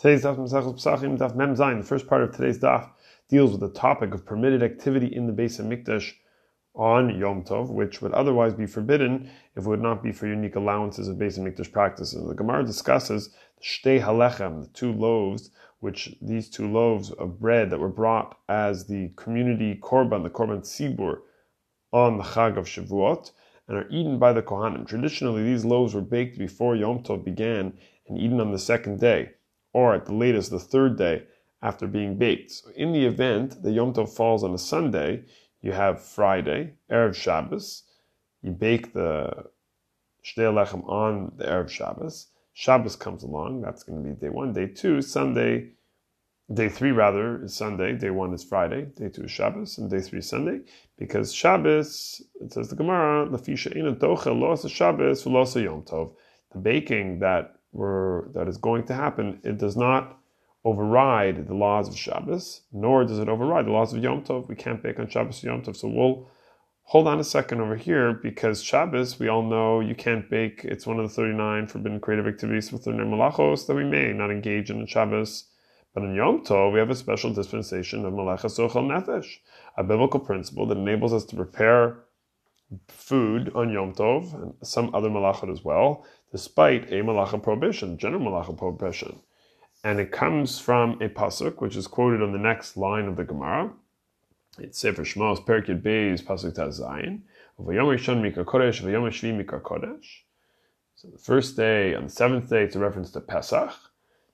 Today's daf Masechus Pesachim daf Mem Zayin. The first part of today's daf deals with the topic of permitted activity in the Beis Hamikdash on Yom Tov, which would otherwise be forbidden if it would not be for unique allowances of Beis Hamikdash practices. The Gemara discusses Shtei Halechem, the two loaves, which these two loaves of bread that were brought as the community korban, the korban tzibur, on the Chag of Shavuot, and are eaten by the Kohanim. Traditionally, these loaves were baked before Yom Tov began and eaten on the second day or at the latest the third day after being baked. So in the event the Yom Tov falls on a Sunday, you have Friday, Erev Shabbos, you bake the Shtei Lechem on the Erev Shabbos. Shabbos comes along, that's going to be day one. Day two, Sunday, day three rather, is Sunday. Day one is Friday. Day two is Shabbos, and day three is Sunday. Because Shabbos, it says the Gemara, Lafisha Ina Losa Shabbos, Yom Tov. The baking that were, that is going to happen, it does not override the laws of Shabbos, nor does it override the laws of Yom Tov. We can't bake on Shabbos Yom Tov. So we'll hold on a second over here because Shabbos, we all know you can't bake. It's one of the 39 forbidden creative activities with the malachos that we may not engage in on Shabbos. But in Yom Tov, we have a special dispensation of malachas ochel nefesh, a biblical principle that enables us to prepare food on Yom Tov and some other malachot as well, despite a malacha prohibition, general malacha prohibition. And it comes from a pasuk, which is quoted on the next line of the Gemara. It's Sefer Shmos, Perkid Beis, pasuk Tazayin. V'yom Rishon Mikra Kodesh, v'yom Shvi Mikra Kodesh. So the first day, on the seventh day, it's a reference to Pesach.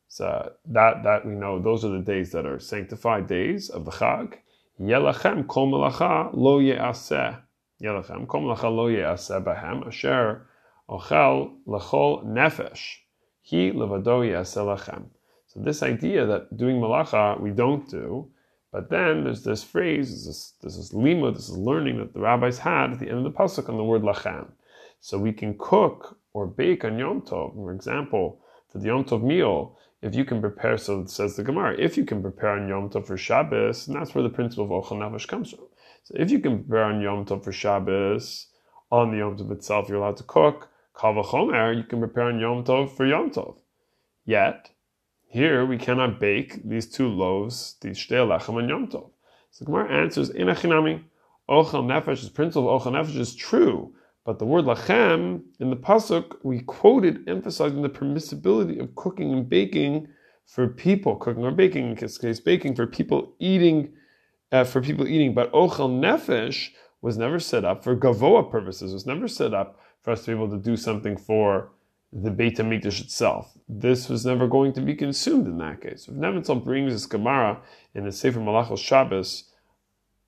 So that, that we know, those are the days that are sanctified days of the Chag. Yelachem kol malacha lo ye'aseh. Yelachem kol malacha lo asher Ochel lechol nefesh. He levado lachem. So this idea that doing malacha we don't do, but then there's this phrase, this is, this is lima, this is learning that the rabbis had at the end of the pasuk on the word lachem. So we can cook or bake on Yom Tov. For example, for the Yom Tov meal, if you can prepare, so says the Gemara, if you can prepare on Yom Tov for Shabbos, and that's where the principle of Ochel Nefesh comes from. So if you can prepare on Yom Tov for Shabbos, on the Yom Tov itself, you're allowed to cook. Kavachomer, you can prepare on Yom Tov for Yom Tov. Yet, here we cannot bake these two loaves, these shtei lechem on Yom Tov. So Gemara answers, in achinami, ochel nefesh, the principle of ochel nefesh is true, but the word lachem, in the pasuk, we quoted emphasizing the permissibility of cooking and baking for people, cooking or baking, in this case, baking for people eating, uh, for people eating. But ochel nefesh was never set up for gavoa purposes, was never set up for us to be able to do something for the Beit HaMikdash itself. This was never going to be consumed in that case. If Nevitzal brings this Gemara in the Sefer Malachos Shabbos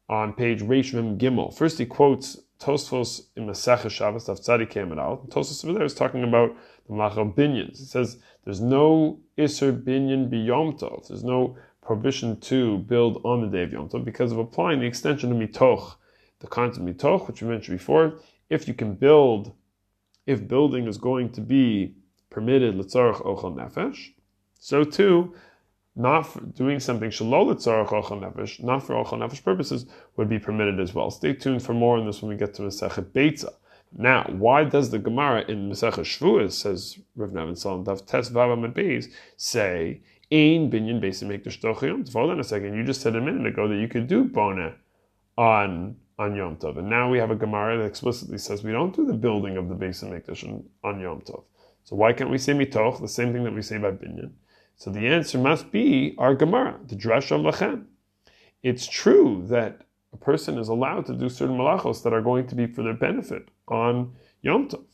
on page Reish Mem Gimel, first he quotes Tosfos in Masechah Shabbos, Daf Tzadik came out. Tosfos over there is talking about the Malach of Binyans. He says there's no Isser Binyan B'Yom Tov. There's no prohibition to build on the day of Yom Tov because of applying the extension of Mitoch, the concept of Mitoch, which we mentioned before. If you can build if building is going to be permitted letzarach ochel nefesh, so too, not doing something shalol letzarach ochel nefesh, not for ochel nefesh purposes, would be permitted as well. Stay tuned for more on this when we get to Masechet Beitza. Now, why does the Gemara in Masechet Shavuos, says Rav Nevin Salam, Dav Tes Vavam Beis, say, Ein binyan Beis Hamikdash Hold on a second, you just said a minute ago that you could do bona on on Yom Tov. And now we have a Gemara that explicitly says we don't do the building of the Beis Hamikdash on Yom Tov. So why can't we say mitoch, the same thing that we say by binyan? So the answer must be our Gemara, the Drash of Lachem. It's true that a person is allowed to do certain malachos that are going to be for their benefit on Yom Tov,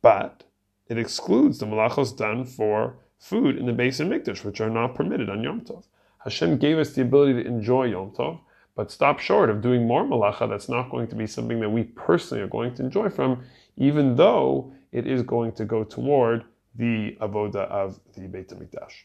but it excludes the malachos done for food in the Beis mikdash, which are not permitted on Yom Tov. Hashem gave us the ability to enjoy Yom Tov, but stop short of doing more malacha that's not going to be something that we personally are going to enjoy from, even though it is going to go toward the avoda of the Beit HaMikdash.